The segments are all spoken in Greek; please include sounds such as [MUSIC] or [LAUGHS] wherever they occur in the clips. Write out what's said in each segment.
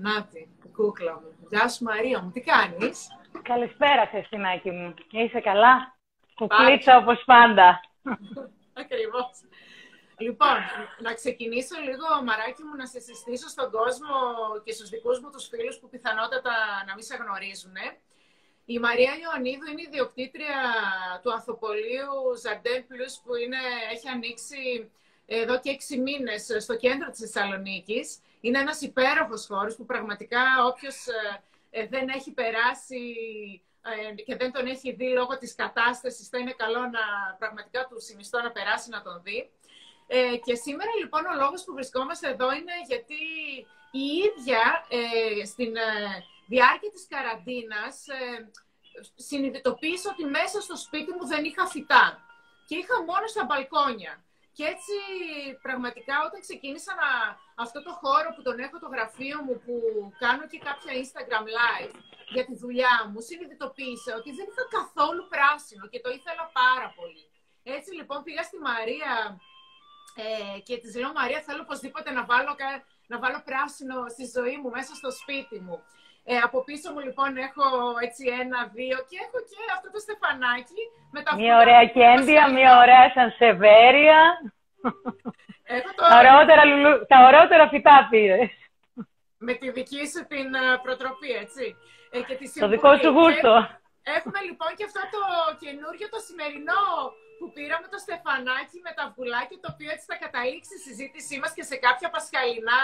Νάτι, κούκλα μου. Γεια σου Μαρία μου, τι κάνεις; Καλησπέρα Χριστινάκη μου. Είσαι καλά; Κουκλίτσα όπως πάντα. [LAUGHS] Ακριβώς. Λοιπόν, να ξεκινήσω λίγο, Μαράκι μου, να σε συστήσω στον κόσμο και στους δικούς μου τους φίλους που πιθανότατα να μην σε γνωρίζουν. Η Μαρία Ιωαννίδου είναι η διοκτήτρια του ανθοπολίου Ζαντέν Plus που είναι, έχει ανοίξει εδώ και έξι μήνες στο κέντρο της Θεσσαλονίκης. Είναι ένας υπέροχος χώρος που πραγματικά όποιος ε, ε, δεν έχει περάσει ε, και δεν τον έχει δει λόγω της κατάστασης, θα είναι καλό να πραγματικά του συνιστώ να περάσει να τον δει. Ε, και σήμερα λοιπόν ο λόγος που βρισκόμαστε εδώ είναι γιατί η ίδια ε, στην διάρκεια της καραντίνας ε, συνειδητοποίησα ότι μέσα στο σπίτι μου δεν είχα φυτά και είχα μόνο στα μπαλκόνια. Και έτσι πραγματικά όταν ξεκίνησα να, αυτό το χώρο που τον έχω το γραφείο μου που κάνω και κάποια Instagram live για τη δουλειά μου, συνειδητοποίησα ότι δεν είχα καθόλου πράσινο και το ήθελα πάρα πολύ. Έτσι λοιπόν πήγα στη Μαρία ε, και της λέω Μαρία θέλω οπωσδήποτε να βάλω, να βάλω πράσινο στη ζωή μου μέσα στο σπίτι μου. Ε, από πίσω μου λοιπόν έχω έτσι ένα, δύο και έχω και αυτό το στεφανάκι. Με τα μια ωραία κέντια, μια ωραία σανσεβέρια. Έχω [LAUGHS] το... τα, ωραιότερα, τα ωραιότερα φυτά πήρες. Με τη δική σου την ε, προτροπή, έτσι. Ε, και τη το δικό σου γούστο. Έχουμε λοιπόν και αυτό το καινούριο, το σημερινό που πήραμε το στεφανάκι με τα βουλάκια, το οποίο έτσι θα καταλήξει η συζήτησή μας και σε κάποια πασχαλινά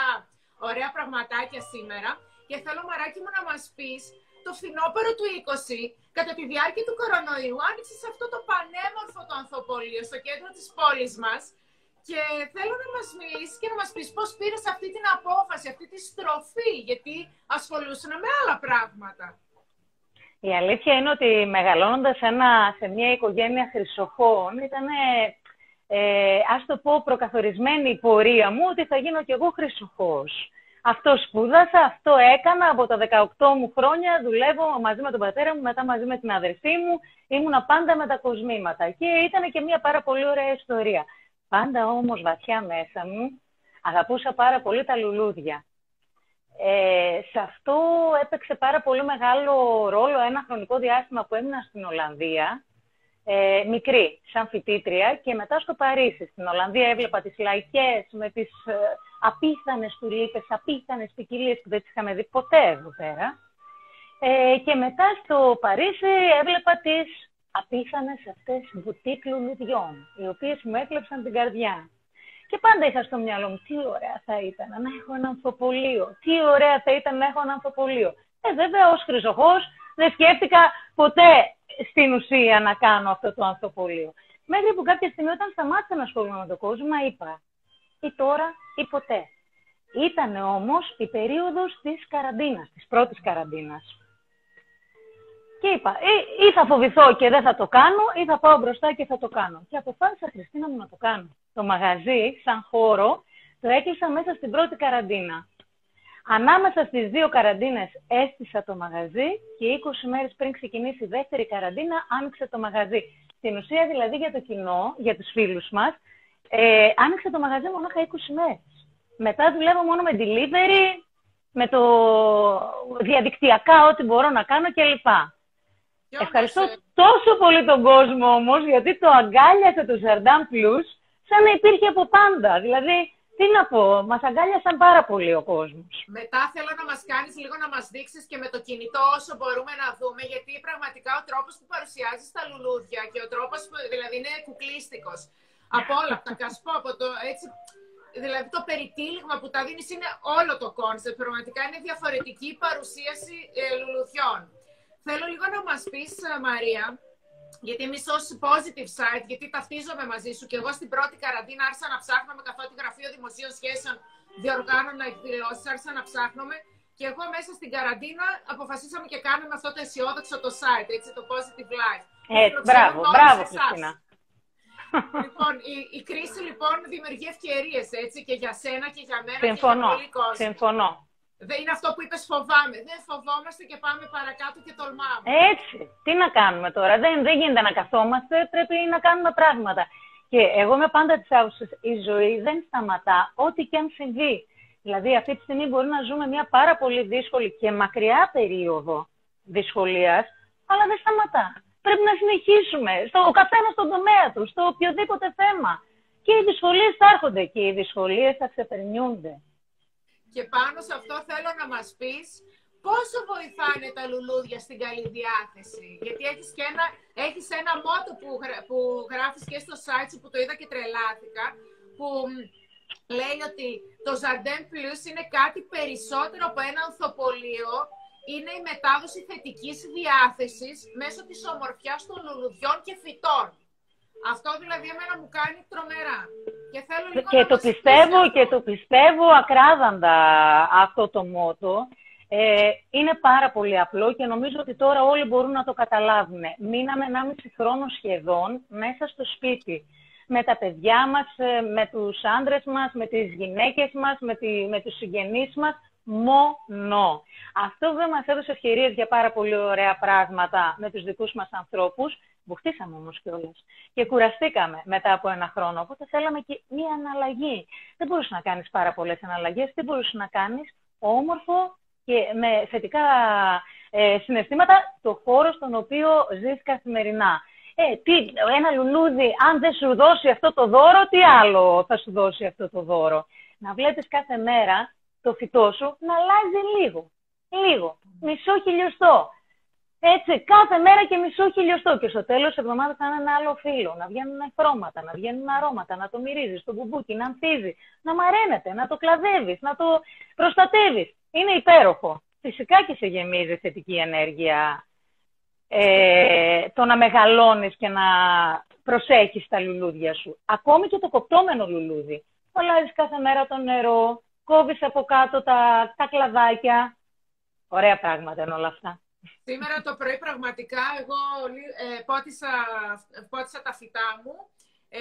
ωραία πραγματάκια σήμερα. Και θέλω, Μαράκι μου, να μας πεις, το φθινόπωρο του 20, κατά τη διάρκεια του κορονοϊού, άνοιξες αυτό το πανέμορφο το ανθοπολείο στο κέντρο της πόλης μας και θέλω να μας μιλήσεις και να μας πεις πώς πήρες αυτή την απόφαση, αυτή τη στροφή, γιατί ασχολούσαν με άλλα πράγματα. Η αλήθεια είναι ότι μεγαλώνοντας ένα, σε μια οικογένεια χρυσοχών ήταν, ε, ας το πω, προκαθορισμένη η πορεία μου ότι θα γίνω κι εγώ χρυσοχός. Αυτό σπούδασα, αυτό έκανα από τα 18 μου χρόνια, δουλεύω μαζί με τον πατέρα μου, μετά μαζί με την αδερφή μου, ήμουνα πάντα με τα κοσμήματα και ήταν και μια πάρα πολύ ωραία ιστορία. Πάντα όμως βαθιά μέσα μου αγαπούσα πάρα πολύ τα λουλούδια. Ε, σε αυτό έπαιξε πάρα πολύ μεγάλο ρόλο ένα χρονικό διάστημα που έμεινα στην Ολλανδία, ε, μικρή, σαν φοιτήτρια, και μετά στο Παρίσι. Στην Ολλανδία έβλεπα τις λαϊκές με τις ε, απίθανες τουλίπες, απίθανες ποικιλίες που δεν τις είχαμε δει ποτέ εδώ πέρα. Ε, και μετά στο Παρίσι έβλεπα τις απίθανες αυτές μπουτίκ λουλουδιών, οι οποίες μου έκλεψαν την καρδιά. Και πάντα είχα στο μυαλό μου τι ωραία θα ήταν να έχω ένα ανθοπολείο, τι ωραία θα ήταν να έχω ένα ανθοπολείο. Ε, βέβαια, ως χρυσοχός δεν σκέφτηκα ποτέ στην ουσία να κάνω αυτό το ανθοπολείο. Μέχρι που κάποια στιγμή όταν σταμάτησα να ασχολούμαι με τον κόσμο, είπα ή τώρα ή ποτέ. Ήταν όμως η περίοδος της καραντίνας, της πρώτης καραντίνας. Και είπα, ή, ή θα φοβηθώ και δεν θα το κάνω, ή θα πάω μπροστά και θα το κάνω. Και αποφάσισα, Χριστίνα μου, να το κάνω. Το μαγαζί, σαν χώρο, το έκλεισα μέσα στην πρώτη καραντίνα. Ανάμεσα στις δύο καραντίνες έστησα το μαγαζί και 20 μέρες πριν ξεκινήσει η δεύτερη καραντίνα άνοιξε το μαγαζί. Στην ουσία δηλαδή για το κοινό, για τους φίλους μας, ε, άνοιξε το μαγαζί μόνο 20 μέρες. Μετά δουλεύω μόνο με delivery, με το διαδικτυακά ό,τι μπορώ να κάνω κλπ. Ευχαριστώ ε, τόσο πολύ τον κόσμο όμως, γιατί το αγκάλιασε το Jardin Plus σαν να υπήρχε από πάντα. Δηλαδή, τι να πω, μας αγκάλιασαν πάρα πολύ ο κόσμος. Μετά θέλω να μας κάνεις λίγο να μας δείξεις και με το κινητό όσο μπορούμε να δούμε, γιατί πραγματικά ο τρόπος που παρουσιάζεις τα λουλούδια και ο τρόπος που δηλαδή είναι κουκλίστικος από όλα αυτά. Και πω από το έτσι. Δηλαδή το περιτύλιγμα που τα δίνεις είναι όλο το concept. Πραγματικά είναι διαφορετική παρουσίαση ε, λουλουδιών. Θέλω λίγο να μας πεις, ε, Μαρία, γιατί εμείς ως positive site, γιατί ταυτίζομαι μαζί σου και εγώ στην πρώτη καραντίνα άρχισα να ψάχνω καθότι γραφείο δημοσίων σχέσεων διοργάνωνα εκδηλώσεις, άρχισα να ψάχνομαι και εγώ μέσα στην καραντίνα αποφασίσαμε και κάνουμε αυτό το αισιόδοξο το site, έτσι, το positive life. Έτσι, μπράβο, μπράβο, Χριστίνα λοιπόν, η, η, κρίση λοιπόν δημιουργεί ευκαιρίες έτσι και για σένα και για μένα Συμφωνώ. και για πολύ κόσμο. Συμφωνώ. Δεν είναι αυτό που είπες φοβάμαι. Δεν φοβόμαστε και πάμε παρακάτω και τολμάμε. Έτσι. Τι να κάνουμε τώρα; Δεν, δεν γίνεται να καθόμαστε. Πρέπει να κάνουμε πράγματα. Και εγώ είμαι πάντα της άποψης η ζωή δεν σταματά ό,τι και αν συμβεί. Δηλαδή αυτή τη στιγμή μπορεί να ζούμε μια πάρα πολύ δύσκολη και μακριά περίοδο δυσκολίας, αλλά δεν σταματά. Πρέπει να συνεχίσουμε, στο, ο καθένας στον τομέα του, στο οποιοδήποτε θέμα. Και οι δυσκολίες θα έρχονται και οι δυσκολίες θα ξεπερνιούνται. Και πάνω σε αυτό θέλω να μας πεις πόσο βοηθάνε τα λουλούδια στην καλή διάθεση. Γιατί έχεις, και ένα, έχεις ένα μότο που, που γράφεις και στο site σου που το είδα και τρελάθηκα, που λέει ότι το Jardin Plus είναι κάτι περισσότερο από ένα ανθοπολείο, είναι η μετάδοση θετικής διάθεσης μέσω της ομορφιάς των λουλουδιών και φυτών. Αυτό δηλαδή εμένα μου κάνει τρομερά. Και, θέλω λίγο και, το πιστεύω, και το πιστεύω ακράδαντα αυτό το μότο. Ε, είναι πάρα πολύ απλό και νομίζω ότι τώρα όλοι μπορούν να το καταλάβουν. Μείναμε 1,5 χρόνο σχεδόν μέσα στο σπίτι. Με τα παιδιά μας, ε, με τους άντρες μας, με τις γυναίκες μας, με, τη, με τους συγγενείς μας, μόνο. Αυτό δεν μας έδωσε ευκαιρίες για πάρα πολύ ωραία πράγματα με τους δικούς μας ανθρώπους, Μπουχτίσαμε όμως κιόλας. Και κουραστήκαμε μετά από ένα χρόνο. Οπότε θέλαμε και μία αναλλαγή. Δεν μπορούσες να κάνεις πάρα πολλές αναλλαγέ. Τι μπορούσες να κάνεις όμορφο και με θετικά ε, συναισθήματα το χώρο στον οποίο ζεις καθημερινά. Ε, τι, ένα λουλούδι, αν δεν σου δώσει αυτό το δώρο, τι άλλο θα σου δώσει αυτό το δώρο; Να βλέπεις κάθε μέρα το φυτό σου να αλλάζει λίγο. Λίγο. Μισό χιλιοστό. Έτσι, κάθε μέρα και μισό χιλιοστό. Και στο τέλος της εβδομάδας θα είναι ένα άλλο φύλλο. Να βγαίνουν χρώματα, να βγαίνουν αρώματα, να το μυρίζεις στο μπουμπούκι, να ανθίζεις, να μαραίνεται, να το κλαδεύεις, να το προστατεύεις. Είναι υπέροχο. Φυσικά και σε γεμίζει θετική ενέργεια ε, το να μεγαλώνεις και να προσέχεις τα λουλούδια σου. Ακόμη και το κοπτόμενο λουλούδι. Αλλάζει κάθε μέρα το νερό, κόβεις από κάτω τα, τα κλαδάκια. Ωραία πράγματα είναι όλα αυτά. Σήμερα το πρωί πραγματικά εγώ ε, πότισα, πότισα τα φυτά μου. Ε,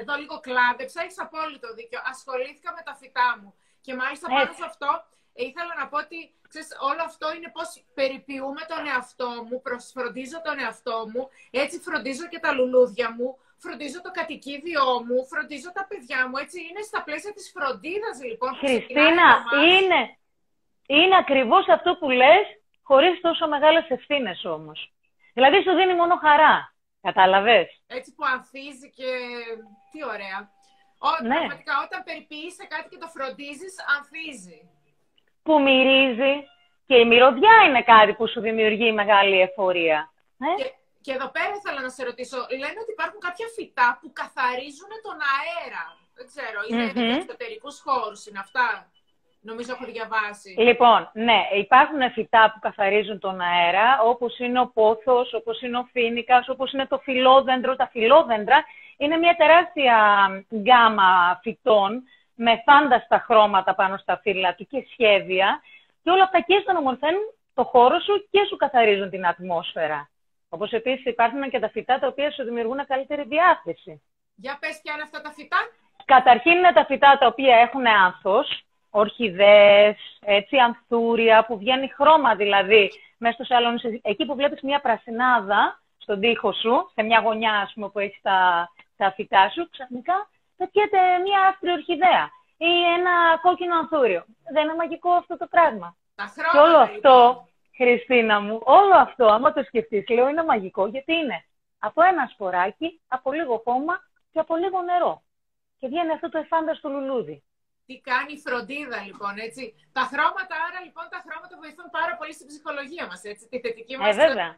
εδώ λίγο κλάδεψα, έχεις απόλυτο δίκιο. Ασχολήθηκα με τα φυτά μου. Και μάλιστα πάνω σε αυτό ε, ήθελα να πω ότι ξέρεις, όλο αυτό είναι πώς περιποιούμε τον εαυτό μου, προσφροντίζω τον εαυτό μου, έτσι φροντίζω και τα λουλούδια μου, φροντίζω το κατοικίδιό μου, φροντίζω τα παιδιά μου, έτσι είναι στα πλαίσια της φροντίδας λοιπόν. Χριστίνα, είναι, είναι ακριβώς αυτό που λες χωρίς τόσο μεγάλες ευθύνες όμως. Δηλαδή σου δίνει μόνο χαρά. Κατάλαβες; Έτσι που ανθίζει και. Τι ωραία. Ό, ναι. Πραγματικά όταν περιποιείσαι κάτι και το φροντίζεις, ανθίζει. Που μυρίζει. Και η μυρωδιά είναι κάτι που σου δημιουργεί μεγάλη εφορία. Ε; Και, και εδώ πέρα ήθελα να σε ρωτήσω. Λένε ότι υπάρχουν κάποια φυτά που καθαρίζουν τον αέρα. Δεν ξέρω, είναι mm-hmm. για εξωτερικούς χώρους, είναι αυτά. Νομίζω έχω διαβάσει. Λοιπόν, ναι, υπάρχουν φυτά που καθαρίζουν τον αέρα, όπως είναι ο πόθος, όπως είναι ο φίνικας, όπως είναι το φιλόδεντρο. Τα φιλόδεντρα είναι μια τεράστια γκάμα φυτών με φάνταστα χρώματα πάνω στα φύλλα του και σχέδια και όλα αυτά και στον ομορφαίνουν το χώρο σου και σου καθαρίζουν την ατμόσφαιρα. Όπως επίσης υπάρχουν και τα φυτά τα οποία σου δημιουργούν καλύτερη διάθεση. Για πες ποια είναι αυτά τα φυτά. Καταρχήν είναι τα φυτά τα οποία έχουν άνθος, ορχιδές, έτσι, ανθούρια, που βγαίνει χρώμα δηλαδή μέσα στο σαλόνι. Εκεί που βλέπεις μια πρασινάδα στον τοίχο σου, σε μια γωνιά ας πούμε, που έχει τα, τα φυτά σου, ξαφνικά πετιέται μια άσπρη ορχιδέα ή ένα κόκκινο ανθούριο. Δεν είναι μαγικό αυτό το πράγμα. Τα και όλο αυτό, Χριστίνα μου, όλο αυτό, άμα το σκεφτείς, λέω, είναι μαγικό, γιατί είναι από ένα σποράκι, από λίγο χώμα και από λίγο νερό. Και βγαίνει αυτό το εφάνταστο λουλούδι τι κάνει η φροντίδα, λοιπόν, έτσι. Τα χρώματα, άρα, λοιπόν, τα χρώματα βοηθούν πάρα πολύ στην ψυχολογία μας, έτσι, τη θετική ε, μας. Ε, βέβαια.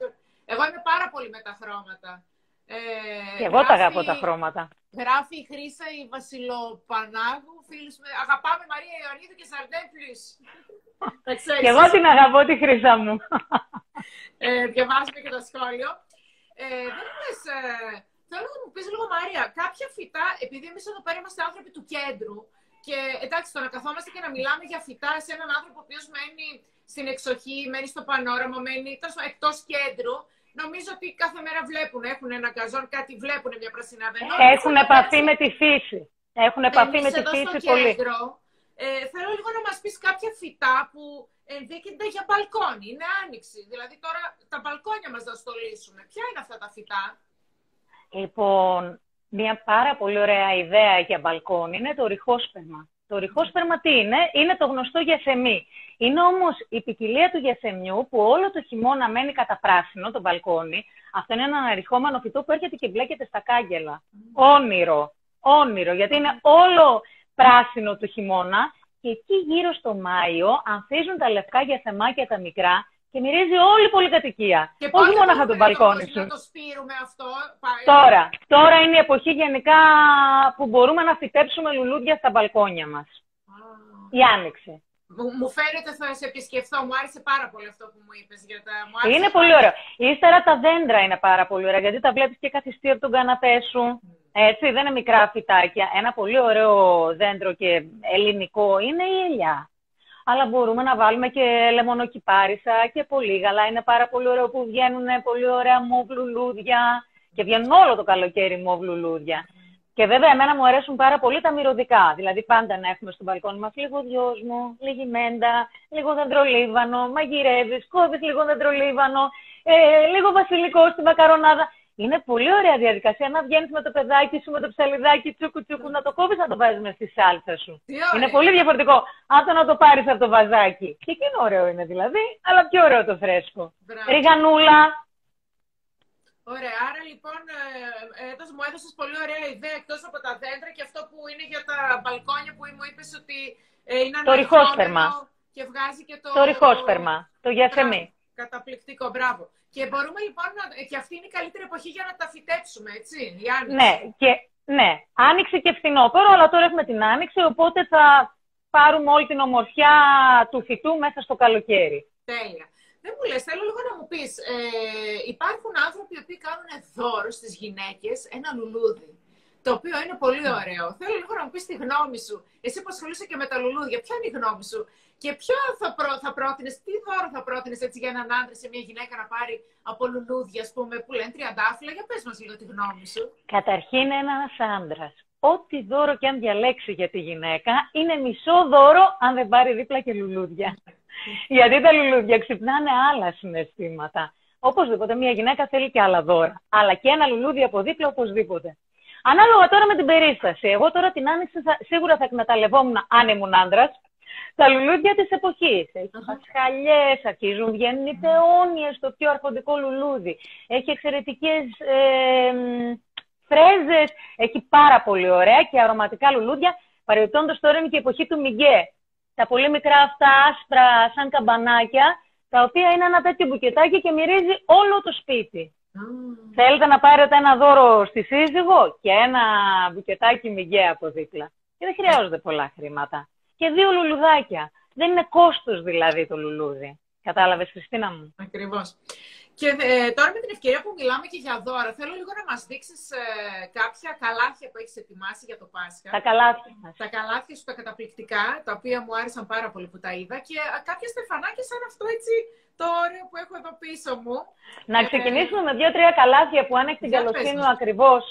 Εγώ είμαι πάρα πολύ με τα χρώματα. Ε, και εγώ τα αγαπώ τα χρώματα. Γράφει η Χρύσα η Βασιλοπανάγου, φίλους με... Αγαπάμε Μαρία Ιωαννίδου και Σαρντέν [LAUGHS] και εγώ την αγαπώ τη Χρύσα μου. [LAUGHS] ε, διαβάζουμε και το σχόλιο. Ε, δεν λες, ε, θέλω να μου πεις λίγο Μαρία, κάποια φυτά, επειδή εμείς εδώ πέρα είμαστε άνθρωποι του κέντρου, και εντάξει, το να καθόμαστε και να μιλάμε για φυτά σε έναν άνθρωπο ο οποίος μένει στην εξοχή, μένει στο πανόραμα, μένει εκτός κέντρου, νομίζω ότι κάθε μέρα βλέπουν, έχουν ένα καζόν, κάτι βλέπουν μια πρασινάδα. Έχουν επαφή με τη φύση. Έχουν επαφή με τη φύση πολύ. Ε, θέλω λίγο να μας πεις κάποια φυτά που ενδείκνυται για μπαλκόνι. Είναι άνοιξη. Δηλαδή τώρα τα μπαλκόνια μας θα στολίσουμε. Ποια είναι αυτά τα φυτά; Λοιπόν, μια πάρα πολύ ωραία ιδέα για μπαλκόνι είναι το ριχόσπερμα. Το ριχόσπερμα τι είναι, είναι το γνωστό γιασεμί. Είναι όμως η ποικιλία του γιασεμιού που όλο το χειμώνα μένει κατά πράσινο, το μπαλκόνι. Αυτό είναι ένα αναρριχόμενο φυτό που έρχεται και μπλέκεται στα κάγκελα. Όνειρο, όνειρο, γιατί είναι όλο πράσινο το χειμώνα και εκεί γύρω στο Μάιο ανθίζουν τα λευκά γιασεμάκια τα μικρά και μυρίζει όλη η πολυκατοικία. Και Όχι μόνο αυτό το μπαλκόνι σου. Να το σπείρουμε αυτό. Τώρα, τώρα είναι η εποχή γενικά που μπορούμε να φυτέψουμε λουλούδια στα μπαλκόνια μας. Η άνοιξη. Μου, φαίνεται θα σε επισκεφθώ. Μου άρεσε πάρα πολύ αυτό που μου είπες. Για τα... μου είναι πολύ ωραίο. Ύστερα τα δέντρα είναι πάρα πολύ ωραία, γιατί τα βλέπεις και καθιστεί από τον καναπέ σου. Έτσι, δεν είναι μικρά φυτάκια. Ένα πολύ ωραίο δέντρο και ελληνικό είναι η ελιά αλλά μπορούμε να βάλουμε και λεμονοκυπάρισα και γαλά. Είναι πάρα πολύ ωραίο που βγαίνουν πολύ ωραία μοβ λουλούδια και βγαίνουν όλο το καλοκαίρι μοβ λουλούδια. Και βέβαια, εμένα μου αρέσουν πάρα πολύ τα μυρωδικά. Δηλαδή, πάντα να έχουμε στο μπαλκόνι μας λίγο δυόσμο, λίγη μέντα, λίγο δεντρολίβανο, μαγειρεύεις, κόβεις λίγο δεντρολίβανο, ε, λίγο βασιλικό στη μακαρονάδα. Είναι πολύ ωραία διαδικασία να βγαίνεις με το παιδάκι σου, με το ψαλιδάκι τσούκου τσούκου, να το κόβεις να το βάζεις μες στη σάλτσα σου. Είναι πολύ διαφορετικό αν το να το πάρεις από το βαζάκι. Και εκείνο ωραίο είναι δηλαδή, αλλά πιο ωραίο το φρέσκο. Μπράβο. Ριγανούλα. Ωραία, άρα λοιπόν ε, μου έδωσες πολύ ωραία ιδέα εκτός από τα δέντρα και αυτό που είναι για τα μπαλκόνια που μου είπες ότι ε, είναι Το ριχόσπερμα. Και βγάζει και το. Το ριχόσπερμα. Το γιασεμί. Καταπληκτικό, μπράβο. Και μπορούμε λοιπόν να. και αυτή είναι η καλύτερη εποχή για να τα φυτέψουμε, έτσι. Η άνοιξη. Ναι, και, ναι, άνοιξη και φθινόπωρο, αλλά τώρα έχουμε την άνοιξη, οπότε θα πάρουμε όλη την ομορφιά του φυτού μέσα στο καλοκαίρι. Τέλεια. Δεν μου λες, θέλω λίγο να μου πεις, ε, υπάρχουν άνθρωποι που κάνουν δώρο στις γυναίκες ένα λουλούδι, το οποίο είναι πολύ ωραίο. Θέλω λίγο να μου πεις τη γνώμη σου. Εσύ που ασχολείσαι και με τα λουλούδια, ποια είναι η γνώμη σου; Και ποιο θα, προ, θα πρότεινες, τι δώρο θα πρότεινες έτσι για έναν άντρα σε μια γυναίκα να πάρει από λουλούδια, ας πούμε, που λένε τριαντάφυλλα; Για πες μας λίγο τη γνώμη σου. Καταρχήν, ένας άντρας. Ό,τι δώρο και αν διαλέξει για τη γυναίκα, είναι μισό δώρο αν δεν πάρει δίπλα και λουλούδια. [LAUGHS] Γιατί τα λουλούδια ξυπνάνε άλλα συναισθήματα. Οπωσδήποτε, μια γυναίκα θέλει και άλλα δώρα. Αλλά και ένα λουλούδι από δίπλα οπωσδήποτε. Ανάλογα τώρα με την περίσταση. Εγώ τώρα την άνοιξη σίγουρα θα εκμεταλλευόμουν αν ήμουν άντρας, τα λουλούδια της εποχής. Έχει uh-huh. πασχαλιές, αρχίζουν, βγαίνουν οι θεόνιες στο πιο αρχοντικό λουλούδι. Έχει εξαιρετικές ε, φρέζες, έχει πάρα πολύ ωραία και αρωματικά λουλούδια. Παρεμπιπτόντως τώρα είναι και η εποχή του Μιγκέ. Τα πολύ μικρά αυτά άσπρα σαν καμπανάκια, τα οποία είναι ένα τέτοιο μπουκετάκι και μυρίζει όλο το σπίτι. Mm. Θέλετε να πάρετε ένα δώρο στη σύζυγο και ένα μπουκετάκι μιγκέ από δίπλα. Και δεν χρειάζονται πολλά χρήματα και δύο λουλουδάκια. Δεν είναι κόστος δηλαδή το λουλούδι. Κατάλαβες, Χριστίνα μου; Ακριβώς. Και ε, τώρα με την ευκαιρία που μιλάμε και για δώρα, θέλω λίγο να μας δείξεις ε, κάποια καλάθια που έχεις ετοιμάσει για το Πάσχα. Τα καλάθια Τα καλάθια σου τα καταπληκτικά, τα οποία μου άρεσαν πάρα πολύ που τα είδα και ε, κάποια στεφανάκια σαν αυτό έτσι το όριο που έχω εδώ πίσω μου. Να ξεκινήσουμε με δύο-τρία καλάθια που αν έχεις την καλοσύνη ακριβώς.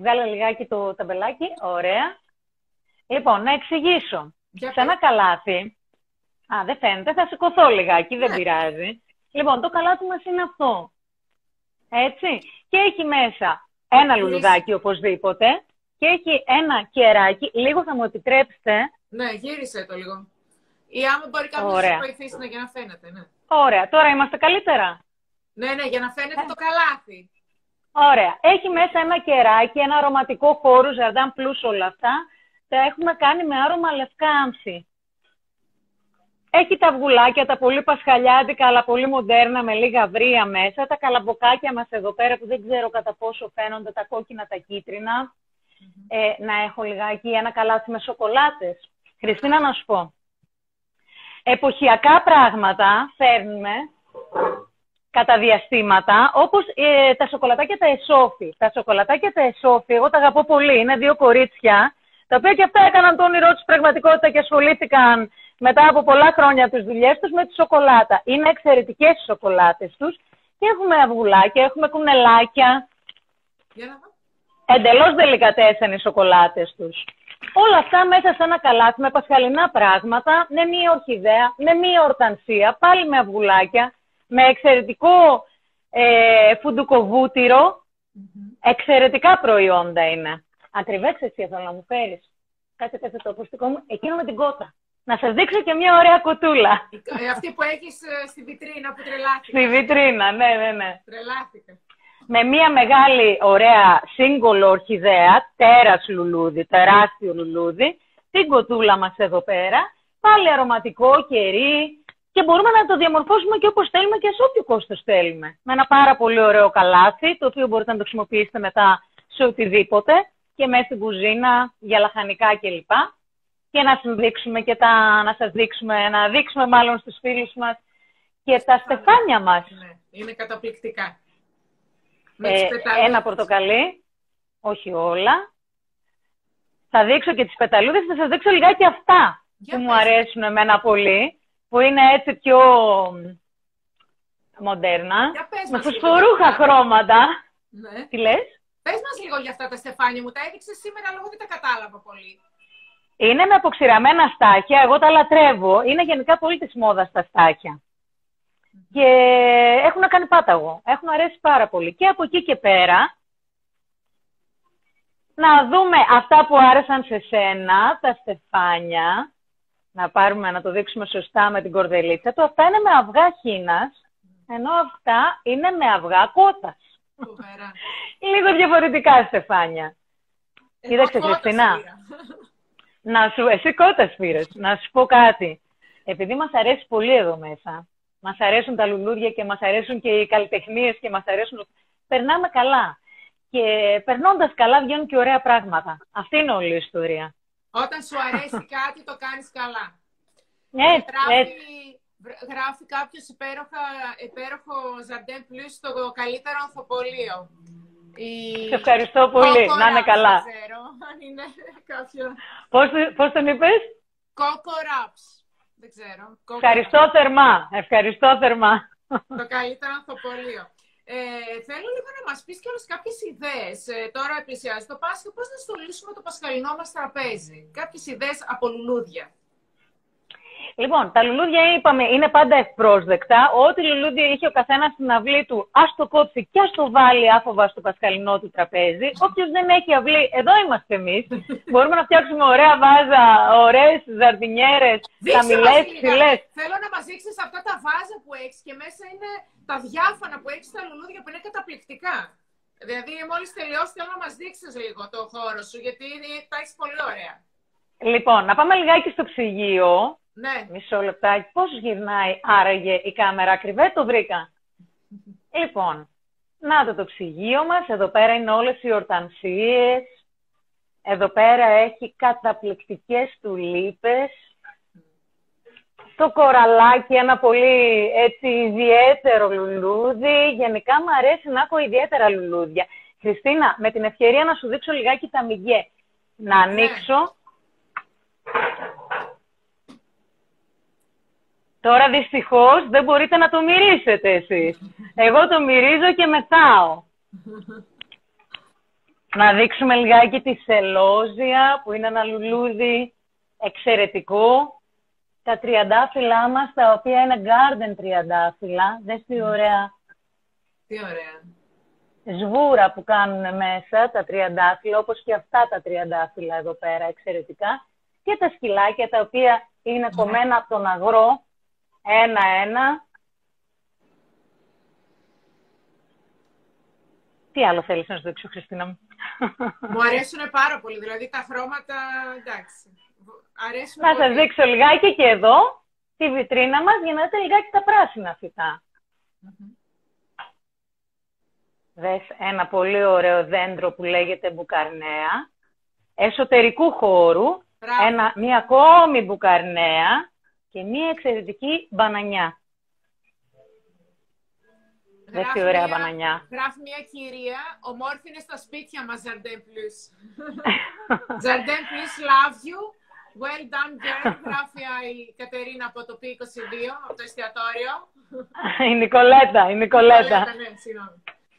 Βγάλω λιγάκι το ταμπελάκι. Ωραία. Λοιπόν, να εξηγήσω. Σε ένα καλάθι. Α, δεν φαίνεται, θα σηκωθώ λιγάκι, δεν ναι. πειράζει. Λοιπόν, το καλάθι μας είναι αυτό. Έτσι. Και έχει μέσα ένα λουλουδάκι οπωσδήποτε. Και έχει ένα κεράκι. Λίγο θα μου επιτρέψετε. Ναι, γύρισε το λίγο. Ή άμα μπορεί κάποιος να σου βοηθήσει να, για να φαίνεται, ναι. Ωραία. Τώρα είμαστε καλύτερα; Ναι, ναι, για να φαίνεται ε. το καλάθι. Ωραία. Έχει μέσα ένα κεράκι, ένα αρωματικό χώρο, ζαρδάν πλούς όλα αυτά τα έχουμε κάνει με άρωμα λευκά άμφη. Έχει τα αυγουλάκια, τα πολύ πασχαλιάτικα, αλλά πολύ μοντέρνα, με λίγα βρία μέσα. Τα καλαμποκάκια μας εδώ πέρα, που δεν ξέρω κατά πόσο φαίνονται, τα κόκκινα, τα κίτρινα. Ε, να έχω λιγάκι ένα καλάθι με σοκολάτες. Χριστίνα, να σου πω. Εποχιακά πράγματα φέρνουμε κατά διαστήματα, όπως ε, τα σοκολατάκια τα εσόφι. Τα σοκολατάκια τα εσόφι, εγώ τα αγαπώ πολύ, είναι δύο κορίτσια τα οποία και αυτά έκαναν το όνειρό τους πραγματικότητα και ασχολήθηκαν μετά από πολλά χρόνια τις δουλειές τους με τη σοκολάτα. Είναι εξαιρετικές οι σοκολάτες τους και έχουμε αυγουλάκια, έχουμε κουνελάκια. Εντελώς δελικατέσαν οι σοκολάτες τους. Όλα αυτά μέσα σε ένα καλάθι με πασχαλινά πράγματα, με μία ορχιδέα, με μία ορτανσία, πάλι με αυγουλάκια, με εξαιρετικό ε, φουντουκοβούτυρο. Εξαιρετικά προϊόντα είναι. Ακριβές εσύ θέλω να μου φέρεις. κάτσε, κάτσε το ακουστικό μου, εκείνο με την κότα. Να σας δείξω και μια ωραία κοτούλα. Ε, αυτή που έχεις ε, στη βιτρίνα που τρελάθηκα. Στη βιτρίνα, ναι, ναι, ναι. Τρελάθηκα. Με μια μεγάλη, ωραία, σύγκολο ορχιδέα, τέρας λουλούδι, τεράστιο λουλούδι, την κοτούλα μας εδώ πέρα, πάλι αρωματικό, κερί, και μπορούμε να το διαμορφώσουμε και όπως θέλουμε και σε όποιο κόστος θέλουμε. Με ένα πάρα πολύ ωραίο καλάθι, το οποίο μπορείτε να το χρησιμοποιήσετε μετά σε οτιδήποτε και μέσα στην κουζίνα, για λαχανικά κλπ. Και να σας δείξουμε και τα, να σας δείξουμε, να δείξουμε μάλλον στους φίλους μας και τα στεφάνια μας. Ναι, είναι καταπληκτικά. Ε, ένα πορτοκαλί, όχι όλα. Θα δείξω και τις πεταλούδες, θα σας δείξω λιγάκι αυτά που μου αρέσουν εμένα πολύ, που είναι έτσι πιο μοντέρνα, με φωσφορούχα χρώματα. Ναι. Τι λες; Πες μας λίγο για αυτά τα στεφάνια μου. Τα έδειξες σήμερα, αλλά εγώ δεν τα κατάλαβα πολύ. Είναι με αποξηραμένα στάχια. Εγώ τα λατρεύω. Είναι γενικά πολύ της μόδας τα στάχια. Και έχουν κάνει πάταγο. Έχουν αρέσει πάρα πολύ. Και από εκεί και πέρα, να δούμε αυτά που άρεσαν σε σένα, τα στεφάνια. Να πάρουμε, να το δείξουμε σωστά με την κορδελίτσα του. Αυτά είναι με αυγά χίνας, ενώ αυτά είναι με αυγά κότας. Λίγο διαφορετικά στεφάνια. Κοίταξε, Χριστίνα. Να σου, εσύ κότας πήρες. Να σου πω κάτι. Επειδή μας αρέσει πολύ εδώ μέσα, μας αρέσουν τα λουλούδια και μας αρέσουν και οι καλλιτεχνίες και μας αρέσουν... Περνάμε καλά. Και περνώντας καλά βγαίνουν και ωραία πράγματα. Αυτή είναι όλη η ιστορία. Όταν σου αρέσει [LAUGHS] κάτι, το κάνεις καλά. Ναι, έτσι, γράφει κάποιος υπέροχο Ζαρντέν Plus στο καλύτερο ανθοπολείο. Η... Σε ευχαριστώ πολύ. να είναι καλά. Δεν ξέρω αν είναι κάποιο. Πώς, πώς τον είπες; Coco Raps. Δεν ξέρω. ευχαριστώ θερμά. Ευχαριστώ θερμά. Το καλύτερο ανθοπολείο. Ε, θέλω λίγο να μας πεις και όλες κάποιες ιδέες. Ε, τώρα πλησιάζει το Πάσχα. Πώς να στολίσουμε το πασχαλινό μας τραπέζι; Κάποιες ιδέες από λουλούδια. Λοιπόν, τα λουλούδια είπαμε είναι πάντα ευπρόσδεκτα. Ό,τι λουλούδια είχε ο καθένας στην αυλή του, ας το κόψει και ας το βάλει άφοβα στο πασχαλινό του τραπέζι. Όποιος δεν έχει αυλή, εδώ είμαστε εμείς. [LAUGHS] Μπορούμε να φτιάξουμε ωραία βάζα, ωραίες ζαρδινιέρες, χαμηλέ, ψηλές. Θέλω να μας δείξεις αυτά τα βάζα που έχεις και μέσα είναι τα διάφανα που έχεις στα λουλούδια που είναι καταπληκτικά. Δηλαδή, μόλις τελειώσει, θέλω να μας δείξεις λίγο το χώρο σου, γιατί τα έχεις πολύ ωραία. Λοιπόν, να πάμε λιγάκι στο ψυγείο. Ναι. Μισό λεπτάκι. Πώς γυρνάει άραγε η κάμερα ακριβέ, το βρήκα. λοιπόν, να το το ψυγείο μας. Εδώ πέρα είναι όλες οι ορτανσίες. Εδώ πέρα έχει καταπληκτικές τουλίπες. Το κοραλάκι, ένα πολύ έτσι ιδιαίτερο λουλούδι. Γενικά μου αρέσει να έχω ιδιαίτερα λουλούδια. Χριστίνα, με την ευκαιρία να σου δείξω λιγάκι τα μυγέ. Να ναι. ανοίξω. Τώρα δυστυχώς δεν μπορείτε να το μυρίσετε εσείς. Εγώ το μυρίζω και μετάω. Να δείξουμε λιγάκι τη σελόζια που είναι ένα λουλούδι εξαιρετικό. Τα τριαντάφυλλά μας τα οποία είναι garden τριαντάφυλλα. Δες τι ωραία. Τι ωραία. Σβούρα που κάνουν μέσα τα τριαντάφυλλα όπως και αυτά τα τριαντάφυλλα εδώ πέρα εξαιρετικά. Και τα σκυλάκια τα οποία είναι κομμένα από τον αγρό ένα-ένα. Τι άλλο θέλεις να σου δείξω, Χριστίνα μου; Μου αρέσουν πάρα πολύ. Δηλαδή τα χρώματα, εντάξει. Αρέσουν να σας δείξω λιγάκι και εδώ, τη βιτρίνα μας, για να δείτε λιγάκι τα πράσινα φυτά. Δες ένα πολύ ωραίο δέντρο που λέγεται μπουκαρνέα. Εσωτερικού χώρου, ένα, μια ακόμη μπουκαρνέα και μία εξαιρετική μπανανιά. Δεν τι ωραία μπανανιά. Γράφει μια κυρία, ομόρφη είναι στα σπίτια μας, Ζαρντέν Plus. Ζαρντέν Plus, love you. Well done, girl. Γράφει η Κατερίνα από το P22, από το εστιατόριο. η Νικολέτα, η Νικολέτα. ναι,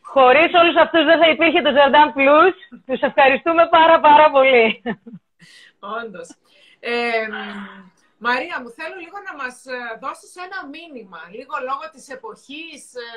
Χωρίς όλους αυτούς δεν θα υπήρχε το Ζαρντάν Plus. Τους ευχαριστούμε πάρα πάρα πολύ. Όντως. Ε, Μαρία μου, θέλω λίγο να μας ε, δώσεις ένα μήνυμα, λίγο λόγω της εποχής. Ε,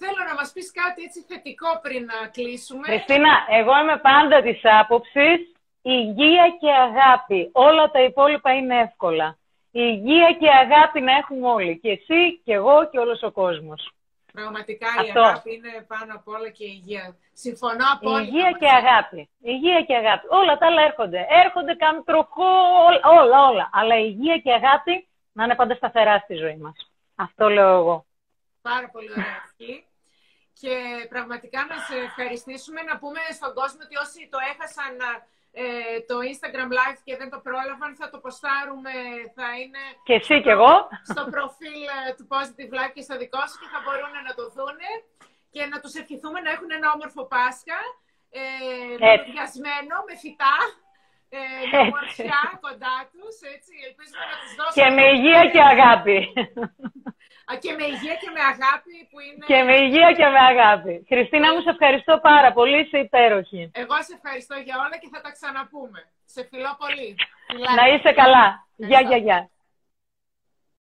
θέλω να μας πεις κάτι έτσι θετικό πριν να κλείσουμε. Χριστίνα, εγώ είμαι πάντα της άποψης υγεία και αγάπη. Όλα τα υπόλοιπα είναι εύκολα. Υγεία και αγάπη να έχουμε όλοι. Και εσύ, και εγώ και όλος ο κόσμος. Πραγματικά η αγάπη είναι πάνω απ' όλα και η υγεία. Συμφωνώ απόλυτα. Υγεία και αγάπη. Υγεία και αγάπη. Όλα τα άλλα έρχονται. Έρχονται, κάνουν τροχό, όλα, όλα. Αλλά η υγεία και η αγάπη να είναι πάντα σταθερά στη ζωή μας. Αυτό λέω εγώ. Πάρα πολύ ωραία αυτή. Και πραγματικά να σε ευχαριστήσουμε, να πούμε στον κόσμο ότι όσοι το έχασαν ε, το Instagram Live και δεν το πρόλαβαν, θα το ποστάρουμε, θα είναι... Και εσύ και εγώ. Στο προφίλ ε, του Positive Life και στο δικό σου και θα μπορούν να το δουν και να τους ευχηθούμε να έχουν ένα όμορφο Πάσχα, ε, με με φυτά, ε, με ομορφιά κοντά τους, έτσι, ελπίζουμε να τους δώσουμε... Και με υγεία και αγάπη. [LAUGHS] [LAUGHS] Α, και με υγεία και με αγάπη που είναι... Και με υγεία και με αγάπη. Χριστίνα μου, σε ευχαριστώ πάρα πολύ, είσαι υπέροχη. Εγώ σε ευχαριστώ για όλα και θα τα ξαναπούμε. Σε φιλώ πολύ. Να είσαι καλά. Γεια, γεια, γεια.